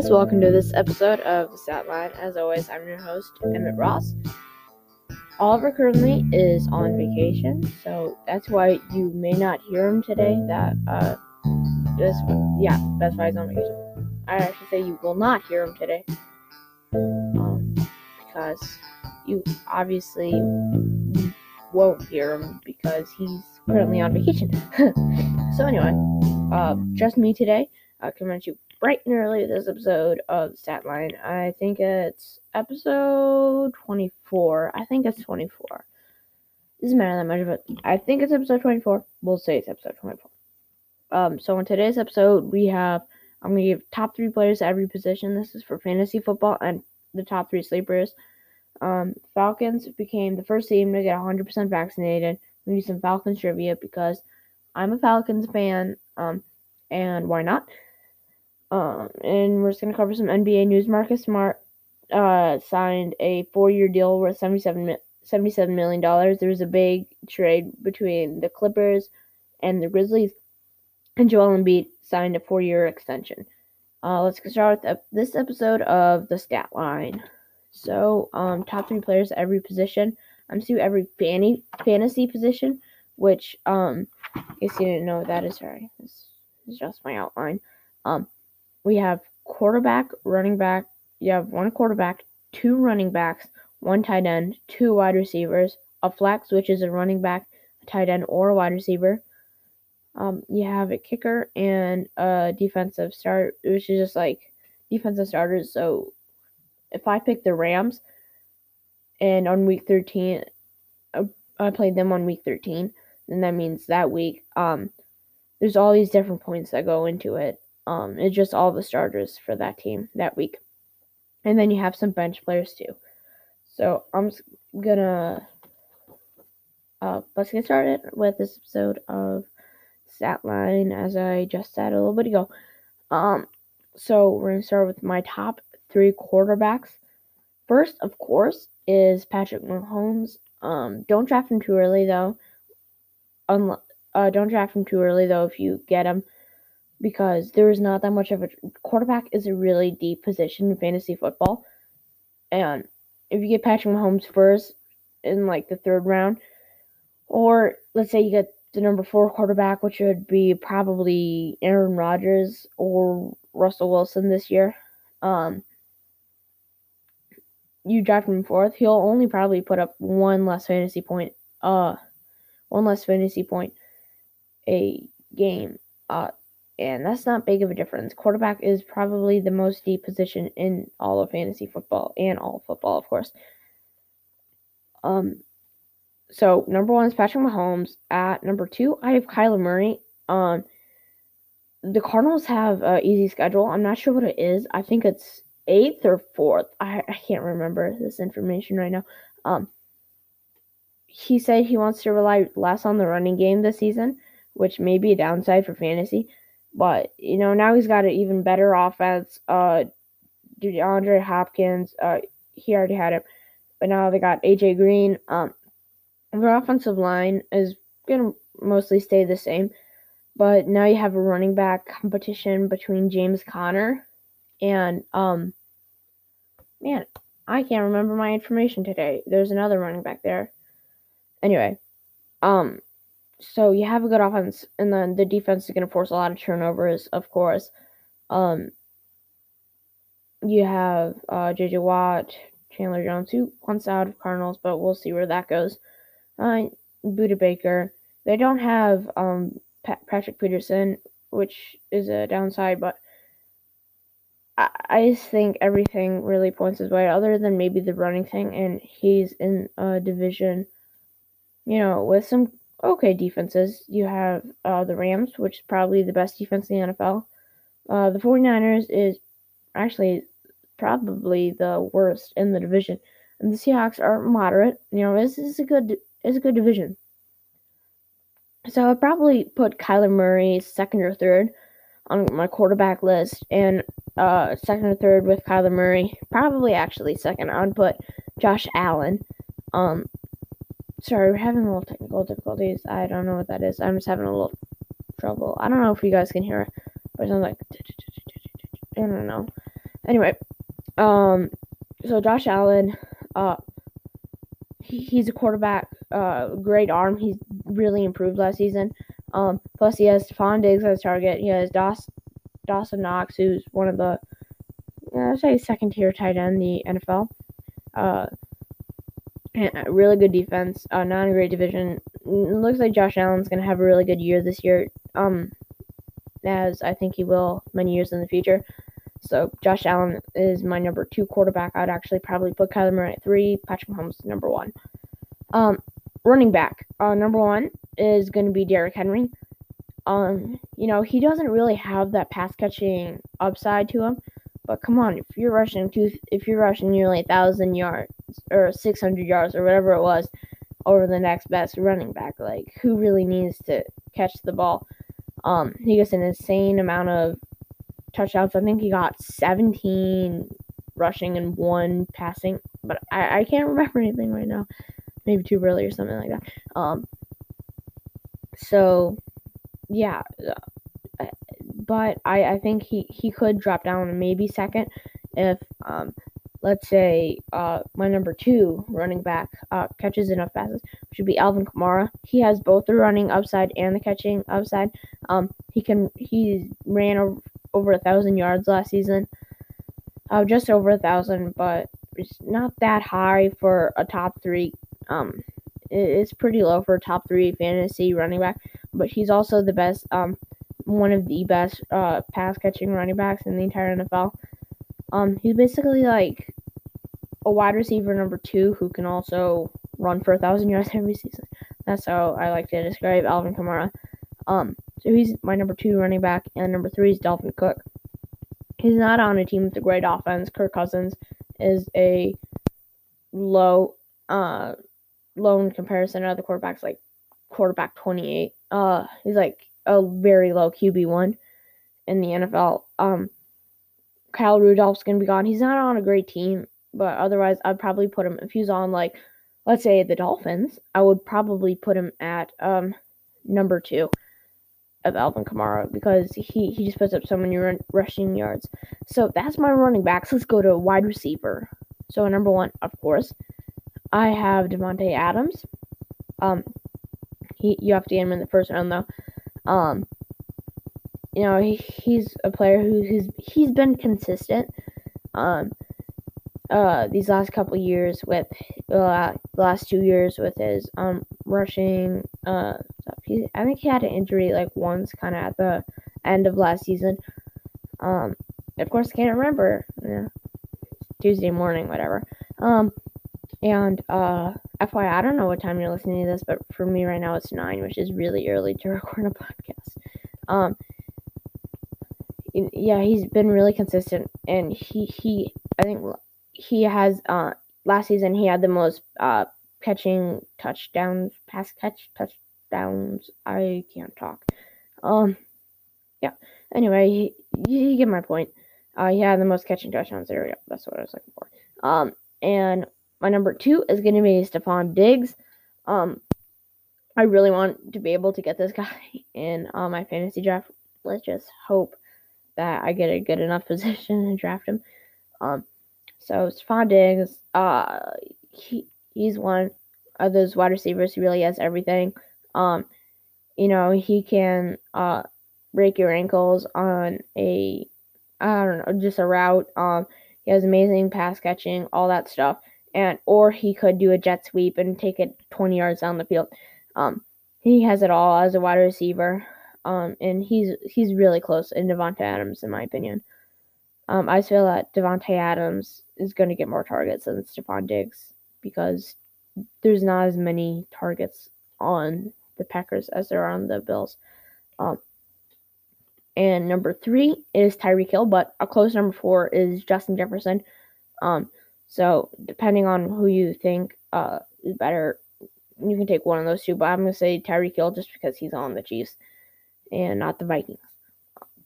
guys, welcome to this episode of the Stat Line. As always, I'm your host, Emmett Ross. Oliver currently is on vacation, so that's why you may not hear him today. That uh, this yeah, that's why he's on vacation. I actually say you will not hear him today, um, because you obviously won't hear him because he's currently on vacation. so anyway, uh, just me today. Uh, coming at you bright and early this episode of Statline. I think it's episode 24. I think it's 24. Doesn't matter that much, but I think it's episode 24. We'll say it's episode 24. Um, so in today's episode, we have I'm gonna give top three players at every position. This is for fantasy football and the top three sleepers. Um, Falcons became the first team to get 100% vaccinated. We need some Falcons trivia because I'm a Falcons fan. Um, and why not? Um, and we're just gonna cover some NBA news. Marcus Smart uh, signed a four-year deal worth 77, $77 million. There was a big trade between the Clippers and the Grizzlies, and Joel Embiid signed a four-year extension. Uh, let's get started with this episode of the Stat Line. So, um, top three players at every position. I'm to every fanny, fantasy position, which, um, in you didn't know that is, sorry, this is just my outline. Um, we have quarterback, running back. You have one quarterback, two running backs, one tight end, two wide receivers, a flex, which is a running back, a tight end, or a wide receiver. Um, you have a kicker and a defensive start, which is just like defensive starters. So if I pick the Rams and on week 13, uh, I played them on week 13, then that means that week, um, there's all these different points that go into it. Um, it's just all the starters for that team that week. And then you have some bench players too. So I'm gonna uh, let's get started with this episode of Statline, as I just said a little bit ago. Um, so we're gonna start with my top three quarterbacks. First, of course, is Patrick Mahomes. Um, don't draft him too early though. Uh, don't draft him too early though if you get him because there is not that much of a quarterback is a really deep position in fantasy football. And if you get Patrick Mahomes first in like the third round, or let's say you get the number four quarterback, which would be probably Aaron Rodgers or Russell Wilson this year, um, you draft him fourth, he'll only probably put up one less fantasy point, uh, one less fantasy point a game. Uh, and that's not big of a difference. Quarterback is probably the most deep position in all of fantasy football and all football, of course. Um, so number one is Patrick Mahomes. At number two, I have Kyler Murray. Um, the Cardinals have an easy schedule. I'm not sure what it is. I think it's eighth or fourth. I, I can't remember this information right now. Um, he said he wants to rely less on the running game this season, which may be a downside for fantasy. But you know now he's got an even better offense. Uh, DeAndre Hopkins, uh, he already had it, but now they got AJ Green. Um, their offensive line is gonna mostly stay the same, but now you have a running back competition between James Conner and um, man, I can't remember my information today. There's another running back there. Anyway, um, so you have a good offense, and then the defense is going to force a lot of turnovers, of course. Um, you have uh, J.J. Watt, Chandler Jones, who wants out of Cardinals, but we'll see where that goes. Uh, Budda Baker. They don't have um, Patrick Peterson, which is a downside, but I, I just think everything really points his way, other than maybe the running thing, and he's in a division, you know, with some okay defenses. You have uh, the Rams, which is probably the best defense in the NFL. Uh, the 49ers is actually probably the worst in the division. And the Seahawks are moderate. You know, this is a good it's a good division. So I'd probably put Kyler Murray second or third on my quarterback list, and uh, second or third with Kyler Murray. Probably actually second. I'd put Josh Allen. Um, Sorry, we're having a little technical difficulties. I don't know what that is. I'm just having a little trouble. I don't know if you guys can hear it, but sounds like I don't know. Anyway, um, so Josh Allen, uh, he, he's a quarterback, uh, great arm. He's really improved last season. Um, plus he has Stefon Diggs as target. He has Dawson, Dawson Knox, who's one of the, I'd say second tier tight end in the NFL. Uh, really good defense. Uh, not a great division. It looks like Josh Allen's gonna have a really good year this year. Um, as I think he will many years in the future. So Josh Allen is my number two quarterback. I'd actually probably put Kyler Murray at three, Patrick Mahomes number one. Um, running back, uh, number one is going to be Derrick Henry. Um, you know he doesn't really have that pass catching upside to him, but come on, if you're rushing two, if you're rushing nearly a thousand yards or six hundred yards or whatever it was over the next best running back, like who really needs to catch the ball? Um, he gets an insane amount of touchdowns. I think he got 17 rushing and one passing, but I, I can't remember anything right now. Maybe too early or something like that. Um, so yeah, uh, but I, I think he, he could drop down maybe second if um, let's say uh, my number two running back uh, catches enough passes, should be Alvin Kamara. He has both the running upside and the catching upside. Um, he can he ran over, over a thousand yards last season, uh, just over a thousand, but it's not that high for a top three. Um, it's pretty low for a top three fantasy running back, but he's also the best. Um, one of the best uh, pass catching running backs in the entire NFL. Um, he's basically like a wide receiver number two who can also run for a thousand yards every season. That's how I like to describe Alvin Kamara. Um, so he's my number two running back, and number three is Dalvin Cook. He's not on a team with a great offense. Kirk Cousins is a low, uh, low in comparison to other quarterbacks, like quarterback 28. Uh, he's like a very low QB one in the NFL. Um, Kyle Rudolph's gonna be gone. He's not on a great team, but otherwise, I'd probably put him if he's on like, let's say the Dolphins. I would probably put him at um number two of Alvin Kamara because he he just puts up so many run, rushing yards. So that's my running backs. Let's go to wide receiver. So number one, of course, I have Davante Adams. Um, he you have to get him in the first round though. Um, you know, he, he's a player who he's he's been consistent. Um, uh, these last couple years with uh, the last two years with his um rushing uh stuff. He, I think he had an injury like once, kind of at the end of last season. Um, of course, I can't remember. Yeah, Tuesday morning, whatever. Um, and uh, FYI, I don't know what time you're listening to this, but for me right now it's nine, which is really early to record a podcast. Um, yeah, he's been really consistent, and he he I think he has uh last season he had the most uh catching touchdowns, pass catch touchdowns. I can't talk. Um, yeah. Anyway, you, you get my point. Uh, he had the most catching touchdowns. There we go. That's what I was looking for. Um, and my number two is going to be Stefon Diggs. Um, I really want to be able to get this guy in uh, my fantasy draft. Let's just hope that I get a good enough position and draft him. Um, so Stefon Diggs, uh, he he's one of those wide receivers who really has everything. Um, you know, he can uh break your ankles on a I don't know, just a route. Um, he has amazing pass catching, all that stuff, and or he could do a jet sweep and take it 20 yards down the field. Um, he has it all as a wide receiver. Um, and he's he's really close in Davante Adams, in my opinion. Um, I feel that Davante Adams is going to get more targets than Stefon Diggs because there's not as many targets on the Packers as there are on the Bills. Um, and number three is Tyreek Hill, but a close number four is Justin Jefferson. Um, so depending on who you think uh, is better, you can take one of those two. But I'm gonna say Tyreek Hill just because he's on the Chiefs and not the Vikings.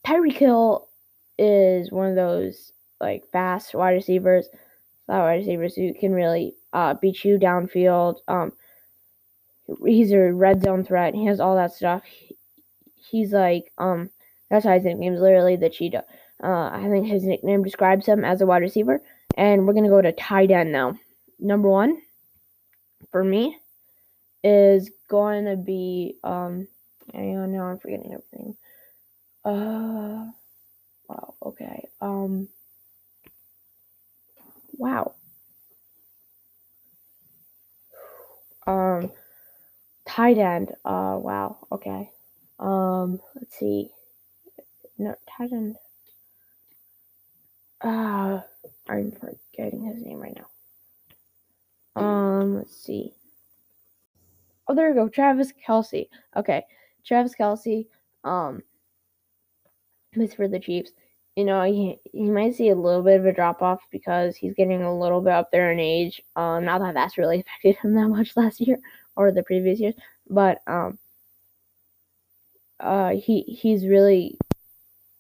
Tyreek Hill is one of those like fast wide receivers, wide receivers who can really uh, beat you downfield. Um, he's a red zone threat. He has all that stuff. He, he's like um, that's why his nickname is literally the cheetah. Uh, I think his nickname describes him as a wide receiver. And we're gonna go to tight end now. Number one for me is going to be um. I know I'm forgetting everything. Uh, wow. Okay. Um. Wow. Um, tight end. Uh, wow. Okay. Um, let's see. No, tight end. Uh, I'm forgetting his name right now. Um, let's see. Oh, there we go. Travis Kelce. Okay, Travis Kelce, Um, plays for the Chiefs. You know, he he might see a little bit of a drop off because he's getting a little bit up there in age. Um, not that that's really affected him that much last year or the previous years, but um, uh, he he's really,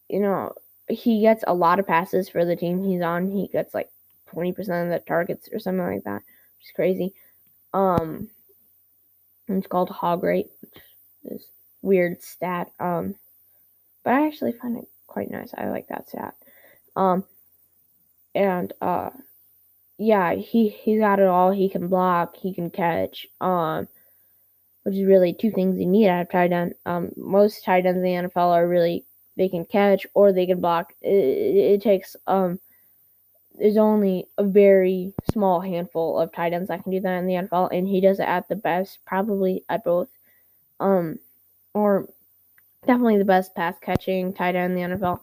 you know, he gets a lot of passes for the team he's on. He gets like twenty percent of the targets or something like that, which is crazy. Um, it's called hog rate, which is weird stat. Um, but I actually find it quite nice. I like that stat. Um, and uh, yeah, he he got it all. He can block. He can catch. Um, which is really two things you need out of tight end. Um, most tight ends in the NFL are really they can catch or they can block. It, it, it takes um, there's only a very small handful of tight ends that can do that in the NFL, and he does it at the best, probably at both, um, or definitely the best pass catching tight end in the NFL.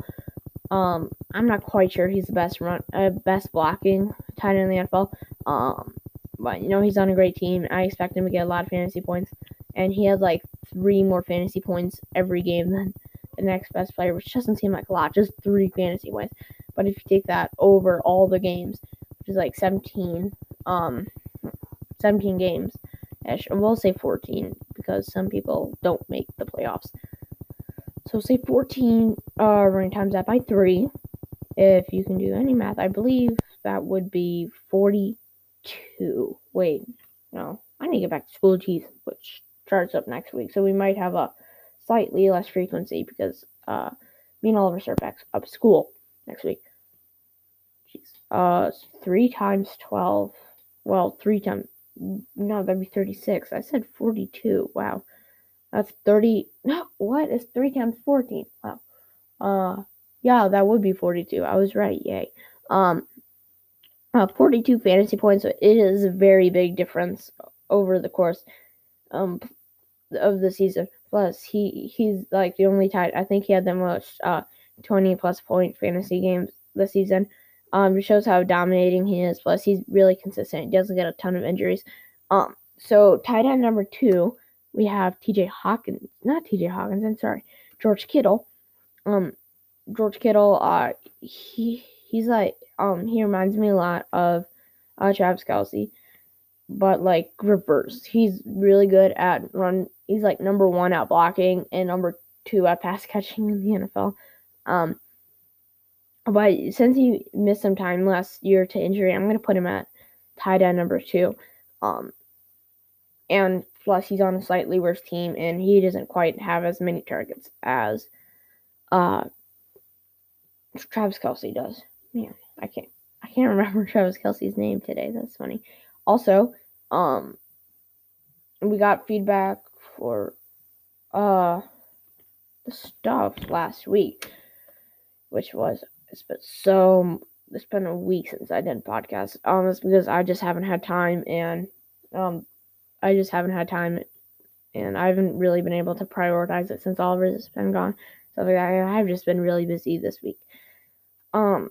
Um, I'm not quite sure he's the best run, uh, best blocking tight end in the NFL. Um, but you know he's on a great team. I expect him to get a lot of fantasy points, and he has like three more fantasy points every game than the next best player, which doesn't seem like a lot, just three fantasy points. But if you take that over all the games, which is like 17, um, 17 games, we'll say 14 because some people don't make the playoffs. So say 14 uh, running times that by three. If you can do any math, I believe that would be 42. Wait, no, I need to get back to school. Geez, which starts up next week, so we might have a slightly less frequency because uh, me and Oliver start back up school next week. Jeez, uh, three times twelve. Well, three times. No, that'd be thirty-six. I said forty-two. Wow, that's thirty. No, what is three times fourteen? Wow. Uh, yeah, that would be forty-two. I was right. Yay. Um, uh, 42 fantasy points. So it is a very big difference over the course um, of the season. Plus, he he's like the only tight. I think he had the most uh, 20 plus point fantasy games this season. Um, shows how dominating he is. Plus, he's really consistent. He doesn't get a ton of injuries. Um, so tight end number two, we have T.J. Hawkins. Not T.J. Hawkins. I'm sorry, George Kittle. Um, George Kittle. Uh, he he's like um he reminds me a lot of uh, Travis Kelce, but like reverse. He's really good at run. He's like number one at blocking and number two at pass catching in the NFL. Um, but since he missed some time last year to injury, I'm gonna put him at tight end number two. Um, and plus he's on a slightly worse team, and he doesn't quite have as many targets as uh Travis Kelce does. Man, I can't I can't remember Travis Kelce's name today. That's funny. Also, um, we got feedback for uh the stuff last week, which was it's been so it's been a week since I did a podcast. Um, it's because I just haven't had time and um I just haven't had time and I haven't really been able to prioritize it since Oliver's been gone. So I've just been really busy this week. Um,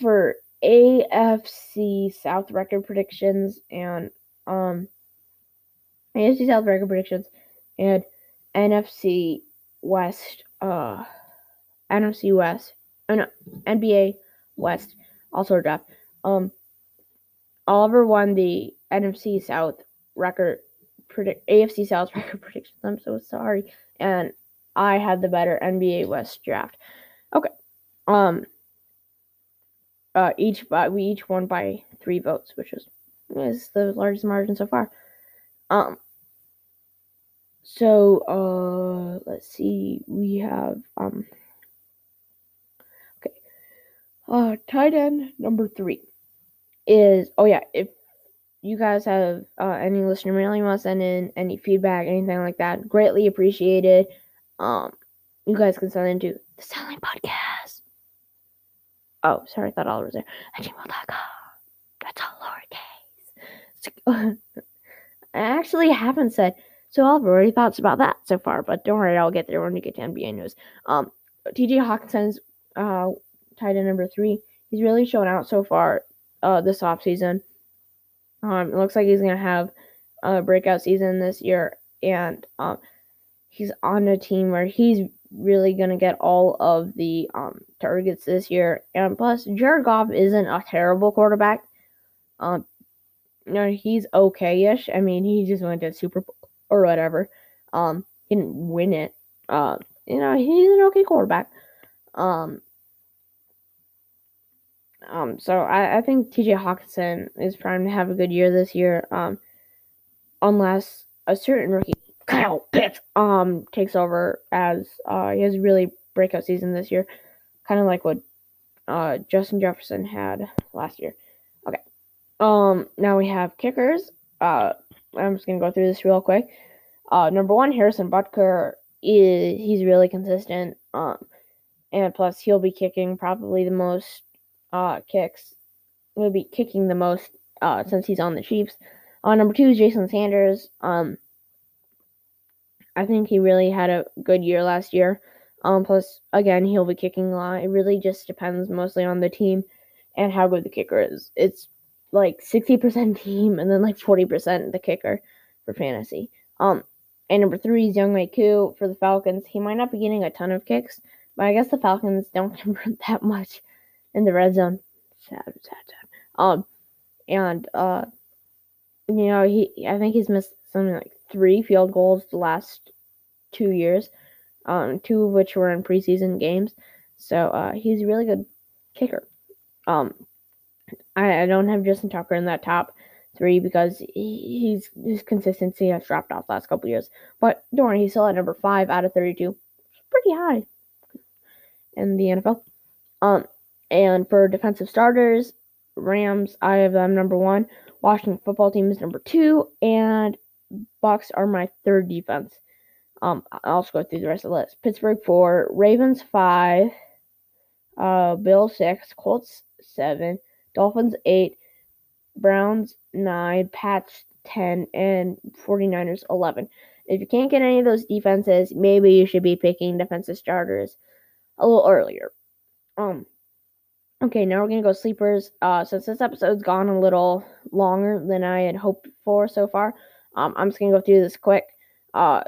for AFC South record predictions and um AFC South record predictions and NFC West uh NFC West oh NBA West also draft. Um Oliver won the NFC South record predict AFC South record predictions. I'm so sorry. And I had the better NBA West draft. Okay. Um uh, each by we each won by three votes, which is is the largest margin so far. Um. So uh, let's see. We have um. Uh, tight end number three is oh yeah, if you guys have uh, any listener mail you want to send in, any feedback, anything like that, greatly appreciated. Um, you guys can send into the Statline Podcast. Oh, sorry, I thought all was there. At gmail.com. That's all lowercase. I actually haven't said so. I've already thoughts about that so far, but don't worry, I'll get there when we get to NBA news. Um, TJ Hockenson's uh, tight end number three. He's really shown out so far uh, this offseason. Um, it looks like he's gonna have a breakout season this year, and um, he's on a team where he's really gonna get all of the um, targets this year. And plus, Jared Goff isn't a terrible quarterback. Um, you know, he's okay-ish. I mean, he just went to Super Bowl or whatever. Um, he didn't win it. Uh, you know, he's an okay quarterback. Um, um, so I, I think TJ Hockenson is primed to have a good year this year. Um, unless a certain rookie, Kyle Pitts, um, takes over as uh, he has a really breakout season this year, kind of like what uh, Justin Jefferson had last year. Okay. Um, now we have kickers. Uh, I'm just gonna go through this real quick. Uh, number one, Harrison Butker is he's really consistent. Um, and plus he'll be kicking probably the most uh, kicks. He'll be kicking the most uh, since he's on the Chiefs. Uh, number two is Jason Sanders. Um, I think he really had a good year last year. Um, plus, again, he'll be kicking a lot. It really just depends mostly on the team and how good the kicker is. It's like 60% team and then like 40% the kicker for fantasy. Um, and number three is Younghoe Koo for the Falcons. He might not be getting a ton of kicks, but I guess the Falcons don't convert that much in the red zone. Sad, sad, sad. Um, and uh, you know, he I think he's missed something like three field goals the last two years, um, two of which were in preseason games. So uh, he's a really good kicker. Um, I, I don't have Justin Tucker in that top three because he's his consistency has dropped off last couple years. But don't worry, he's still at number five out of thirty-two. Pretty high in the NFL. Um, and for defensive starters, Rams, I have them number one. Washington football team is number two, and Bucks are my third defense. Um, I'll just go through the rest of the list. Pittsburgh four, Ravens five, uh, Bill six, Colts seven, Dolphins eight, Browns nine, Pats ten, and 49ers eleven. If you can't get any of those defenses, maybe you should be picking defensive starters a little earlier. Um, Okay, now we're gonna go sleepers. Uh, since this episode's gone a little longer than I had hoped for so far, um, I'm just gonna go through this quick. Uh,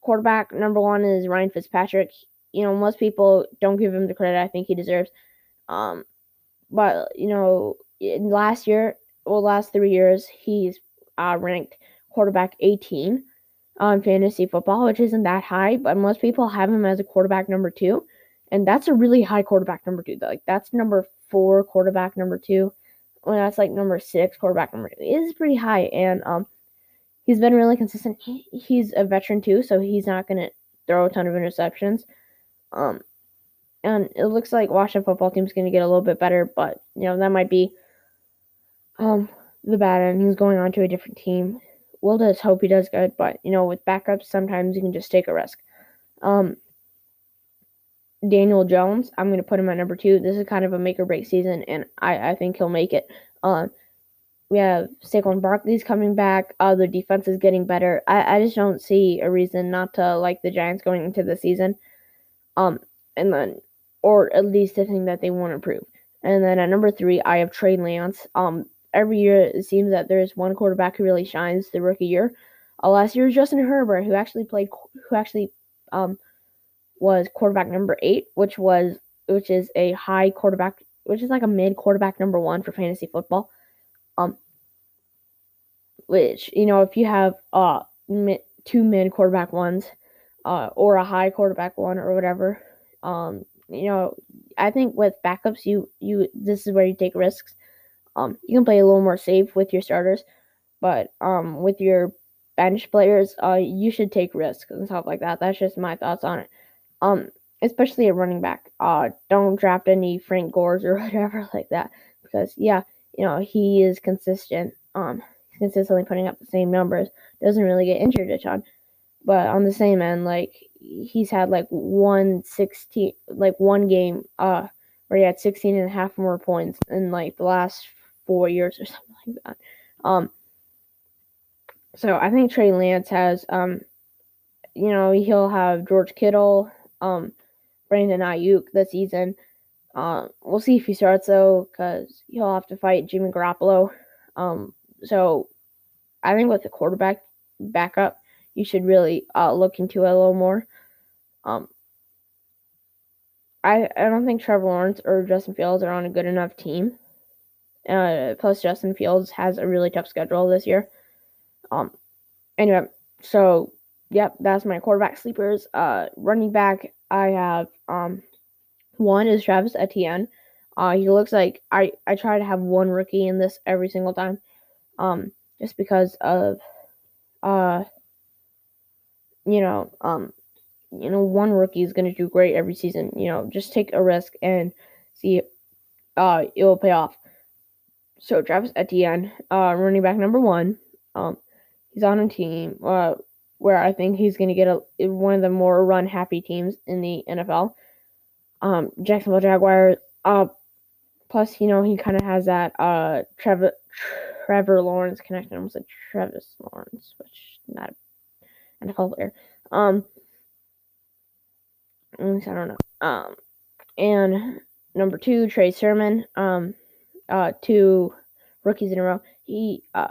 quarterback number one is Ryan Fitzpatrick. You know, most people don't give him the credit I think he deserves. Um, but you know, last year, well, last three years, he's uh, ranked quarterback 18 on fantasy football, which isn't that high, but most people have him as a quarterback number two. And that's a really high quarterback number two. Like that's number four quarterback number two. When that's like number six quarterback number two. It is pretty high. And um he's been really consistent. He, he's a veteran too, so he's not gonna throw a ton of interceptions. Um and it looks like Washington football team's gonna get a little bit better, but you know, that might be um the bad end. He's going on to a different team. We'll just hope he does good, but you know, with backups sometimes you can just take a risk. Um Daniel Jones. I'm going to put him at number two. This is kind of a make or break season, and I, I think he'll make it. Um, we have Saquon Barkley's coming back. Uh, the defense is getting better. I, I just don't see a reason not to like the Giants going into the season. Um, and then, or at least to think that they won't improve. And then at number three, I have Trey Lance. Um, every year it seems that there's one quarterback who really shines the rookie year. Uh, last year was Justin Herbert, who actually played, who actually um was quarterback number eight, which was which is a high quarterback, which is like a mid quarterback number one for fantasy football. Um, which you know if you have uh mid, two mid quarterback ones, uh, or a high quarterback one or whatever, um, you know, I think with backups you you this is where you take risks. Um, you can play a little more safe with your starters, but um, with your bench players, uh, you should take risks and stuff like that. That's just my thoughts on it. Um, especially a running back. Uh, don't draft any Frank Gores or whatever like that because yeah, you know he is consistent. Um, he's consistently putting up the same numbers. Doesn't really get injured a ton, but on the same end, like he's had like one sixteen, like one game, uh, where he had 16 and a half more points in like the last four years or something like that. Um, so I think Trey Lance has, um, you know, he'll have George Kittle, um, Brandon Aiyuk this season. Um, we'll see if he starts though, because he'll have to fight Jimmy Garoppolo. Um, so I think with the quarterback backup, you should really uh, look into it a little more. Um, I I don't think Trevor Lawrence or Justin Fields are on a good enough team. Uh, plus Justin Fields has a really tough schedule this year. Um, anyway, so yep, that's my quarterback sleepers. Uh, running back, I have um, one is Travis Etienne. Uh, he looks like I I try to have one rookie in this every single time, um, just because of uh, you know, um, you know, one rookie is to do great every season. You know, just take a risk and see uh, it will pay off. So Travis Etienne, uh, running back number one, um, he's on a team uh, where I think he's going to get a one of the more run happy teams in the NFL. Um, Jacksonville Jaguars. Uh, plus, you know, he kind of has that uh Trevor Trevor Lawrence connection. I almost said Travis Lawrence, which not an NFL player. Um, at least I don't know. Um, and number two, Trey Sermon. Um, uh, two rookies in a row. He, uh,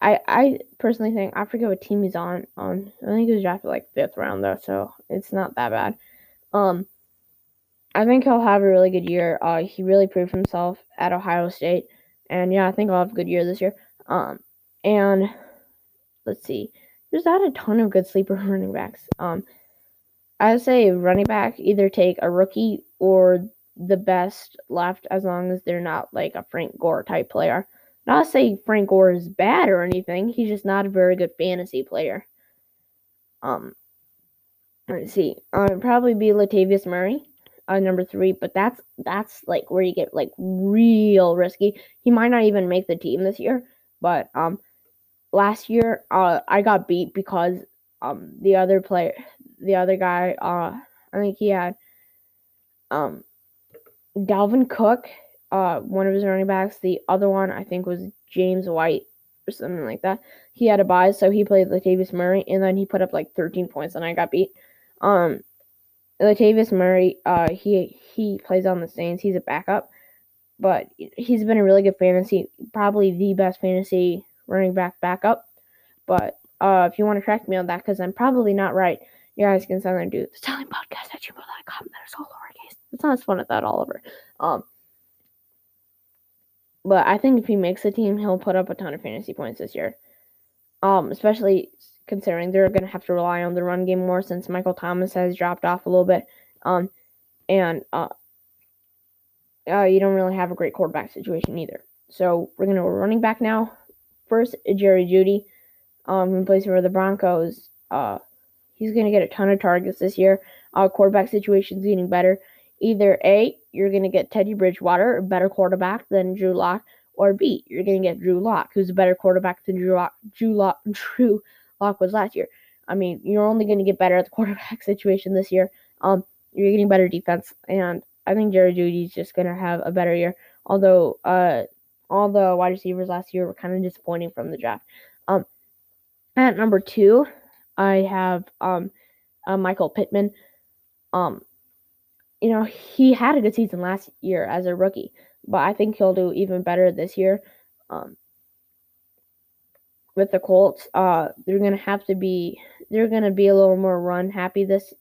I, I personally think I forget what team he's on. On I think he was drafted like fifth round though, so it's not that bad. Um, I think he'll have a really good year. Uh, he really proved himself at Ohio State, and yeah, I think I'll have a good year this year. Um, and let's see, there's not a ton of good sleeper running backs. Um, I would say running back either take a rookie or the best left as long as they're not like a Frank Gore type player. Not to say Frank Gore is bad or anything. He's just not a very good fantasy player. Um, let's see. Uh, probably be Latavius Murray, uh, number three. But that's that's like where you get like real risky. He might not even make the team this year. But um, last year uh I got beat because um the other player the other guy, uh, I think he had um, Dalvin Cook, uh, one of his running backs. The other one, I think, was James White or something like that. He had a bye, so he played Latavius Murray, and then he put up like 13 points, and I got beat. Um, Latavius Murray, uh, he he plays on the Saints. He's a backup, but he's been a really good fantasy, probably the best fantasy running back backup. But uh, if you want to track me on that, because I'm probably not right, you guys can send them to the Statline Podcast at gmail.com. That is all lowercase. It's not as fun as that, Oliver. Um, but I think if he makes the team, he'll put up a ton of fantasy points this year. Um, especially considering they're going to have to rely on the run game more since Michael Thomas has dropped off a little bit. Um, and uh, uh, you don't really have a great quarterback situation either. So we're going to go running back now. First, Jerry Jeudy, um, who plays for the Broncos. Uh, He's going to get a ton of targets this year. Our quarterback situation is getting better. Either A, you're going to get Teddy Bridgewater, a better quarterback than Drew Lock, or B, you're going to get Drew Lock, who's a better quarterback than Drew Lock, Drew Lock, Drew Lock was last year. I mean, you're only going to get better at the quarterback situation this year. Um, you're getting better defense, and I think Jerry Jeudy's just going to have a better year. Although, uh, all the wide receivers last year were kind of disappointing from the draft. Um, at number two, I have um, uh, Michael Pittman. Um, you know, he had a good season last year as a rookie, but I think he'll do even better this year. Um, with the Colts, uh, they're gonna have to be they're gonna be a little more run happy this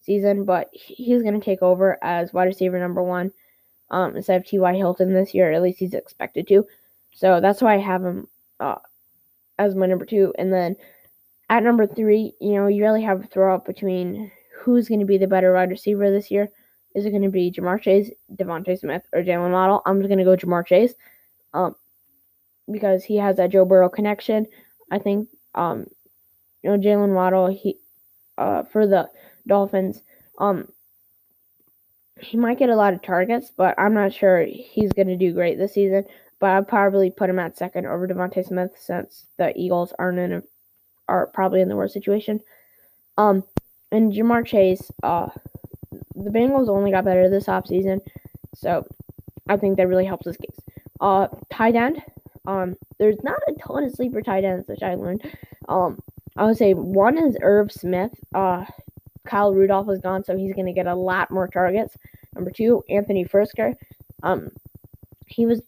season, but he's gonna take over as wide receiver number one um, instead of T.Y. Hilton this year. At least he's expected to. So that's why I have him uh, as my number two, and then at number three, you know, you really have a throw up between who's going to be the better wide receiver this year. Is it going to be Ja'Marr Chase, DeVonta Smith, or Jaylen Waddle? I'm just going to go Ja'Marr Chase, um, because he has that Joe Burrow connection. I think, um, you know, Jaylen Waddle, he, uh, for the Dolphins, um, he might get a lot of targets, but I'm not sure he's going to do great this season. But I'd probably put him at second over DeVonta Smith since the Eagles aren't in a, are probably in the worst situation. Um, and Ja'Marr Chase, uh, the Bengals only got better this offseason, so I think that really helps this case. Uh, tight end, um, there's not a ton of sleeper tight ends, which I learned. Um, I would say one is Irv Smith. Uh, Kyle Rudolph is gone, so he's going to get a lot more targets. Number two, Anthony Firkser. Um, he was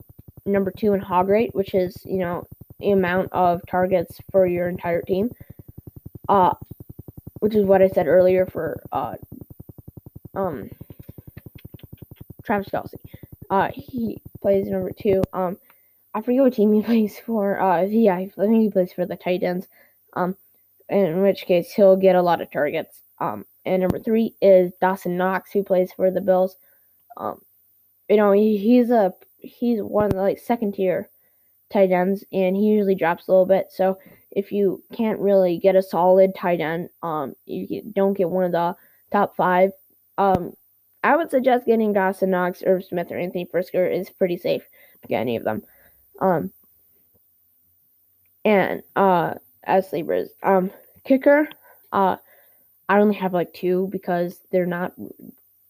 number two in hog rate, which is you know the amount of targets for your entire team. Uh, which is what I said earlier for uh, um, Travis Kelce. Uh, he plays number two. Um, I forget what team he plays for. Uh, yeah, I think he plays for the Titans. Um, in which case he'll get a lot of targets. Um, and number three is Dawson Knox, who plays for the Bills. Um, you know, he, he's a he's one of the like second tier tight ends, and he usually drops a little bit. So if you can't really get a solid tight end, um, you don't get one of the top five. Um, I would suggest getting Dawson Knox, Irv Smith, or Anthony Firkser is pretty safe to get any of them. Um, and uh, as sleepers, um, kicker, uh, I only have like two because they're not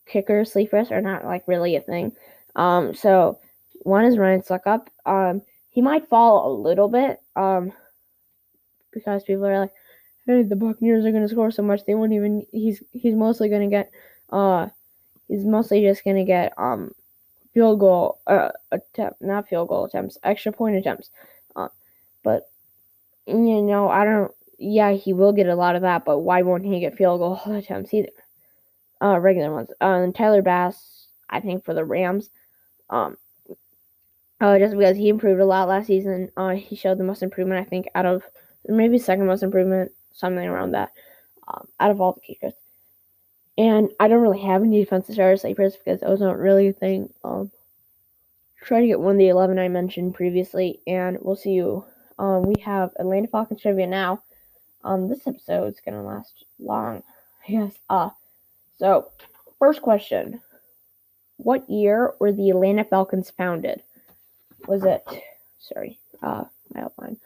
kicker sleepers are not like really a thing. Um, so one is Ryan Succop. Um, he might fall a little bit. Um, because people are like, hey, the Buccaneers are gonna score so much they won't even. He's he's mostly gonna get uh, he's mostly just gonna get um, field goal uh attempt not field goal attempts extra point attempts. Uh, but you know I don't. Yeah, he will get a lot of that, but why won't he get field goal attempts either? Uh, regular ones. Uh, and Tyler Bass, I think for the Rams. Um, uh, just because he improved a lot last season. Uh, he showed the most improvement, I think, out of maybe second most improvement, something around that, um, out of all the kickers. And I don't really have any defensive starters sleepers because those aren't really a thing. Um, try to get one of the 11 I mentioned previously, and we'll see you. Um, we have Atlanta Falcons trivia now. Um, this episode is gonna last long, I guess. Uh, so first question: What year were the Atlanta Falcons founded? Was it? Sorry, uh, my outline.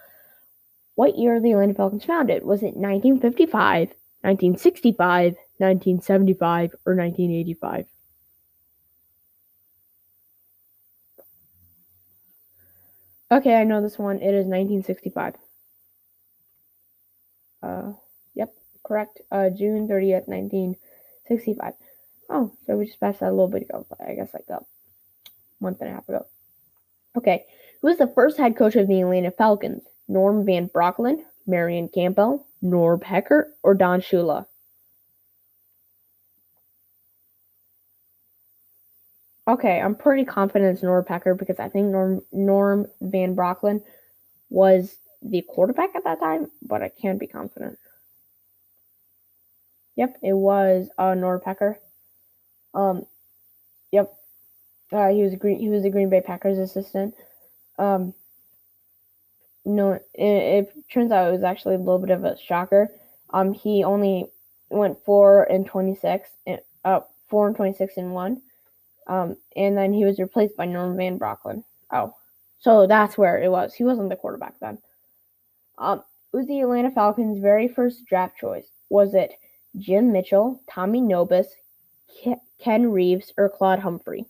What year the Atlanta Falcons founded? Was it 1955, 1965, 1975, or 1985? Okay, I know this one. It is 1965. Uh, yep, correct. Uh, June 30th, 1965. Oh, so we just passed that a little bit ago. I guess like a month and a half ago. Okay, who was the first head coach of the Atlanta Falcons? Norm Van Brocklin, Marion Campbell, Norb Hecker, or Don Shula? Okay, I'm pretty confident it's Norm Hecker because I think Norm Norm Van Brocklin was the quarterback at that time, but I can't be confident. Yep, it was uh, Norm Hecker. Um, yep, uh, he was green. He was the Green Bay Packers assistant. Um, no, it, it turns out it was actually a little bit of a shocker. Um, he only went four and twenty six, and uh, four and twenty six and one. Um, and then he was replaced by Norm Van Brocklin. Oh, so that's where it was. He wasn't the quarterback then. Um, was the Atlanta Falcons' very first draft choice. Was it Jim Mitchell, Tommy Nobis, Ken Reeves, or Claude Humphrey?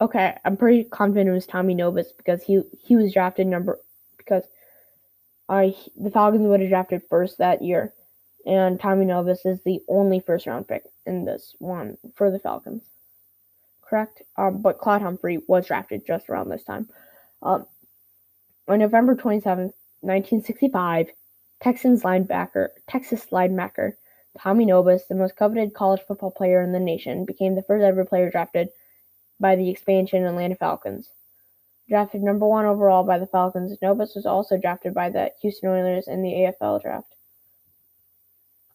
Okay, I'm pretty confident it was Tommy Nobis because he he was drafted number because I the Falcons would have drafted first that year, and Tommy Nobis is the only first round pick in this one for the Falcons. Correct. Um, but Claude Humphrey was drafted just around this time. Um, on November 27th, 1965, Texans linebacker Texas linebacker Tommy Nobis, the most coveted college football player in the nation, became the first ever player drafted by the expansion Atlanta Falcons. Drafted number one overall by the Falcons, Nobis was also drafted by the Houston Oilers in the AFL draft,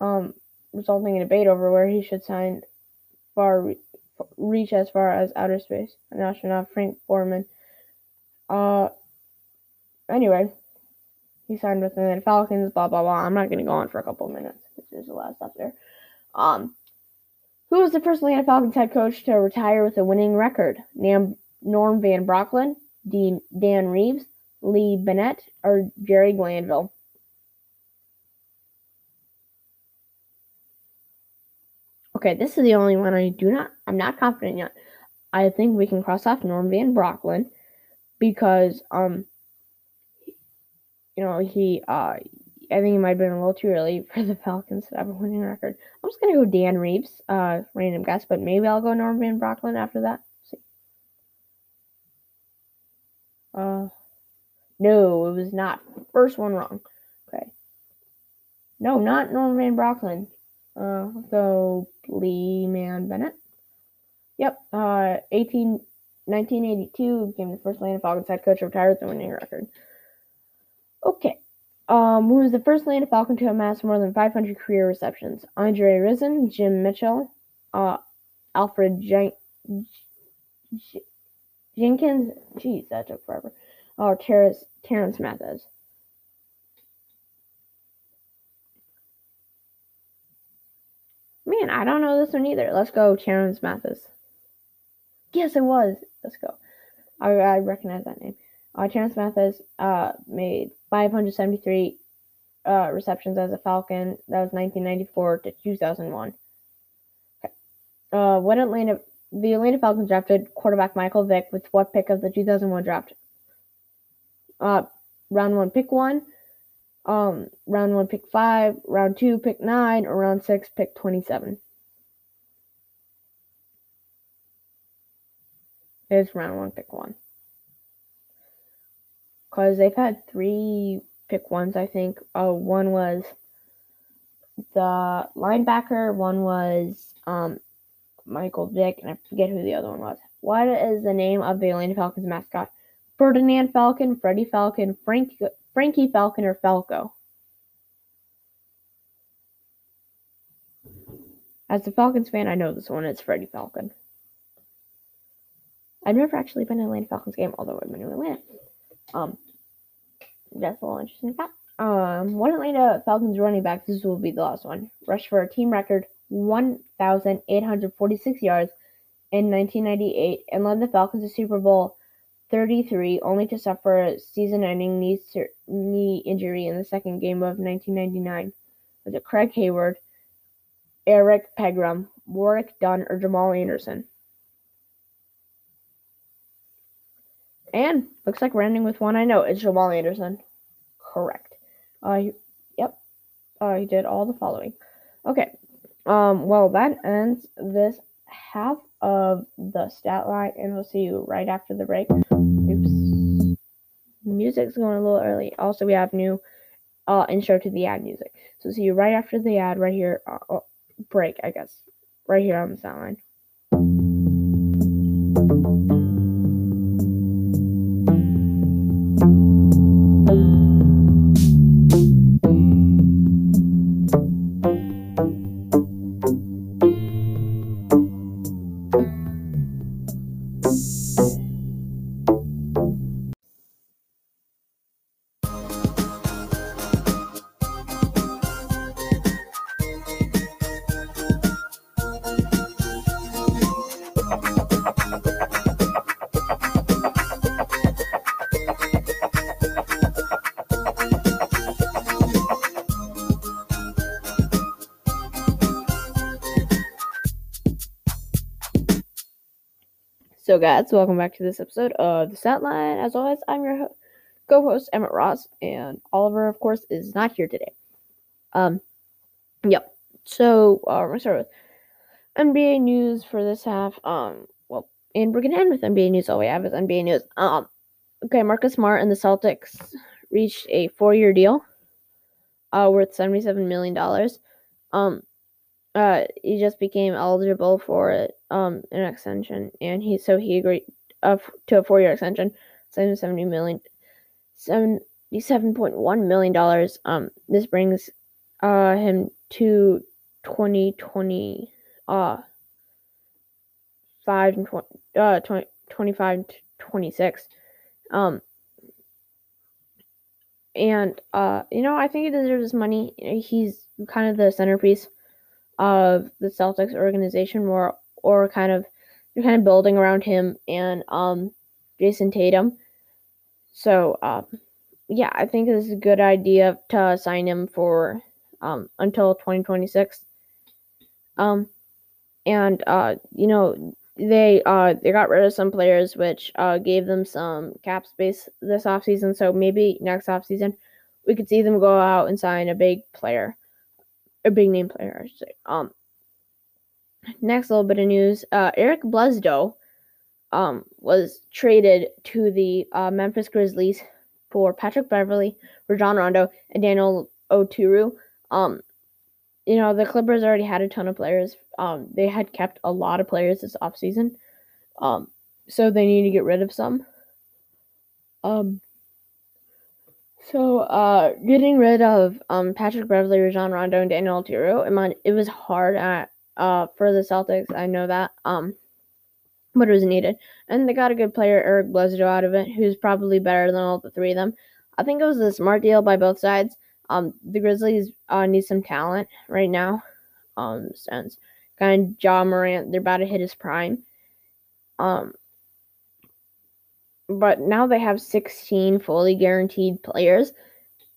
um, resulting in debate over where he should sign far reach as far as outer space. An astronaut, Frank Borman. Uh, anyway, he signed with the Falcons. Blah blah blah. I'm not gonna go on for a couple minutes. There's a lot of stuff there. Um, who was the first Atlanta Falcons head coach to retire with a winning record? Nam, Norm Van Brocklin, Dean, Dan Reeves, Lee Bennett, or Jerry Glanville? Okay, this is the only one I do not, I'm not confident yet. I think we can cross off Norm Van Brocklin because, um, you know, he, uh, I think it might have been a little too early for the Falcons to have a winning record. I'm just gonna go Dan Reeves, uh, random guess, but maybe I'll go Norm Van Brocklin after that. Let's see. Uh, no, it was not. First one wrong. Okay. No, not Norm Van Brocklin. Uh, go Leeman Bennett. Yep. Uh, 18, 1982 became the first Atlanta Falcons head coach to retire with a winning record. Okay. Um, who was the first Atlanta Falcon to amass more than 500 career receptions? Andre Rison, Jim Mitchell, uh, Alfred Jen- J- Jenkins. Jeez, that took forever. Or Terance, Terance Mathis. Man, I don't know this one either. Let's go, Terance Mathis. Yes, it was. Let's go. I, I recognize that name. Uh, Terance Mathis uh, made 573 uh, receptions as a Falcon. That was 1994 to 2001. Okay. Uh, what Atlanta? The Atlanta Falcons drafted quarterback Michael Vick with what pick of the 2001 draft? Uh, round one, pick one. Um, round one, pick five. Round two, pick nine. Or round six, pick 27. It's round one, pick one. Because they've had three pick ones, I think. Oh, one was the linebacker, one was um, Michael Vick, and I forget who the other one was. What is the name of the Atlanta Falcons mascot? Ferdinand Falcon, Freddie Falcon, Frank, Frankie Falcon, or Falco? As a Falcons fan, I know this one. It's Freddie Falcon. I've never actually been to an Atlanta Falcons game, although I've been to Atlanta. Um, that's a little interesting fact. Um, one Atlanta Falcons running back, this will be the last one, rushed for a team record 1,846 yards in 1998 and led the Falcons to Super Bowl 33, only to suffer a season-ending knee, knee injury in the second game of 1999. Was it Craig Heyward, Eric Pegram, Warrick Dunn, or Jamal Anderson? And looks like we're ending with one I know. It's Jamal Anderson. Correct. Uh, yep. Uh, he did all the following. Okay. Um, well, that ends this half of the stat line, and we'll see you right after the break. Oops. Music's going a little early. Also, we have new uh, intro to the ad music. So, see you right after the ad, right here. Uh, oh, break, I guess. Right here on the stat line. Guys, welcome back to this episode of the Stat. As always, I'm your ho- co-host Emmett Ross, and Oliver, of course, is not here today. Um, yep. So, uh, we're gonna start with NBA news for this half. Um, well, and we're gonna end with NBA news. All we have is NBA news. Um, okay, Marcus Smart and the Celtics reached a four-year deal, uh, worth seventy-seven million dollars. Um, uh, he just became eligible for um an extension, and he so he agreed uh, to a four-year extension, seventy million. Um, this brings uh him to twenty twenty uh five and 20, uh 20, 25 26. Um, and uh, you know, I think he deserves his money. He's kind of the centerpiece of the Celtics organization, more or kind of they're kind of building around him and um, Jayson Tatum. So um, yeah, I think this is a good idea to sign him for um, until 2026. Um, and uh, you know they uh they got rid of some players, which uh gave them some cap space this offseason. So maybe next offseason we could see them go out and sign a big player, a big name player, I should say. Um, next little bit of news: uh, Eric Bledsoe um was traded to the uh, Memphis Grizzlies for Patrick Beverley, Rajon Rondo, and Daniel Oturu. Um, you know, the Clippers already had a ton of players. Um, they had kept a lot of players this offseason. Um, so they need to get rid of some. Um, so uh, getting rid of um, Patrick Beverley, Rajon Rondo, and Daniel Oturu, it, it was hard at, uh, for the Celtics. I know that. Um, but it was needed. And they got a good player, Eric Bledsoe, out of it, who's probably better than all the three of them. I think it was a smart deal by both sides. Um, the Grizzlies uh, need some talent right now. Um, since kind of Ja Morant, they're about to hit his prime. Um, but now they have 16 fully guaranteed players,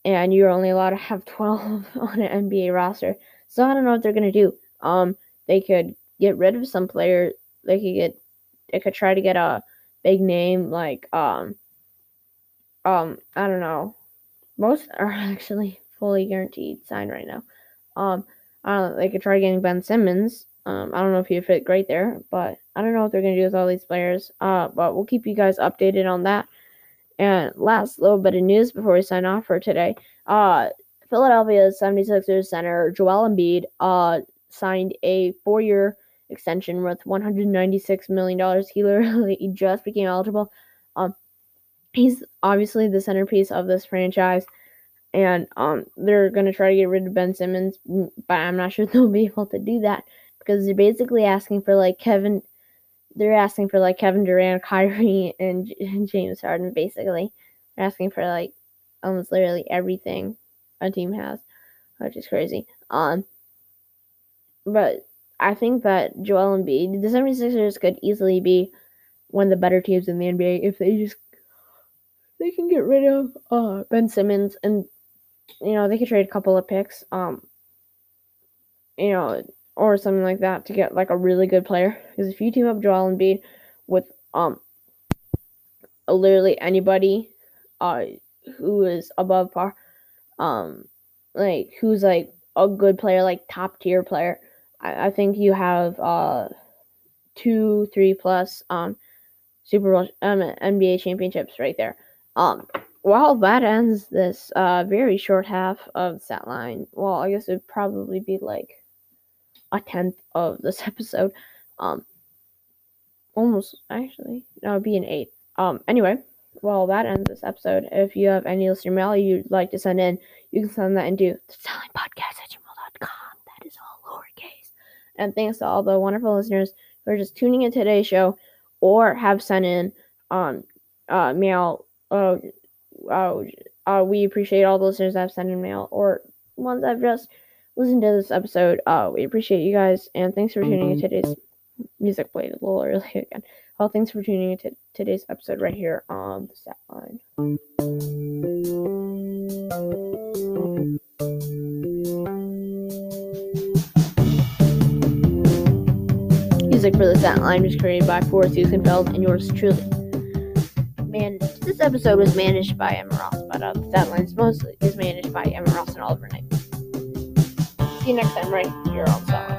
and you're only allowed to have 12 on an NBA roster. So I don't know what they're gonna do. Um, they could get rid of some players. They could get they could try to get a big name like um um I don't know. Most are actually fully guaranteed signed right now. Um I don't know, they could try getting Ben Simmons. Um I don't know if he'd fit great there, but I don't know what they're gonna do with all these players. Uh but we'll keep you guys updated on that. And last little bit of news before we sign off for today. Uh Philadelphia 76ers center Joel Embiid uh signed a four year extension worth $196 million. He literally just became eligible. Um, he's obviously the centerpiece of this franchise, and um, they're going to try to get rid of Ben Simmons, but I'm not sure they'll be able to do that because they're basically asking for like Kevin. They're asking for like Kevin Durant, Kyrie, and, and James Harden. Basically, they're asking for like almost literally everything a team has, which is crazy. Um, but I think that Joel Embiid, the 76ers could easily be one of the better teams in the NBA if they just they can get rid of uh, Ben Simmons and you know they could trade a couple of picks, um, you know, or something like that to get like a really good player. Because if you team up Joel Embiid with um literally anybody uh who is above par, um, like who's like a good player, like top tier player I, I think you have uh, two, three plus um, Super Bowl um, NBA championships right there. Um, well, that ends this uh, very short half of that line. Well, I guess it'd probably be like a tenth of this episode. Um, almost actually, no, it'd be an eight. Um, anyway, well, that ends this episode. If you have any listener mail you'd like to send in, you can send that into the selling podcast at gmail.com. That is all lowercase. And thanks to all the wonderful listeners who are just tuning in today's show or have sent in um, uh, mail. Uh, uh, uh, we appreciate all the listeners that have sent in mail or ones that have just listened to this episode. Uh, we appreciate you guys and thanks for tuning in today's music played a little early again. Well, thanks for tuning in to today's episode right here on the Stat Line. music for the Stat Line was created by Forrest Husenfeld and yours truly. Man, this episode was managed by Emmett Ross, but uh, the Stat Lines mostly is managed by Emmett Ross and Oliver Knight. See you next time right here on Stat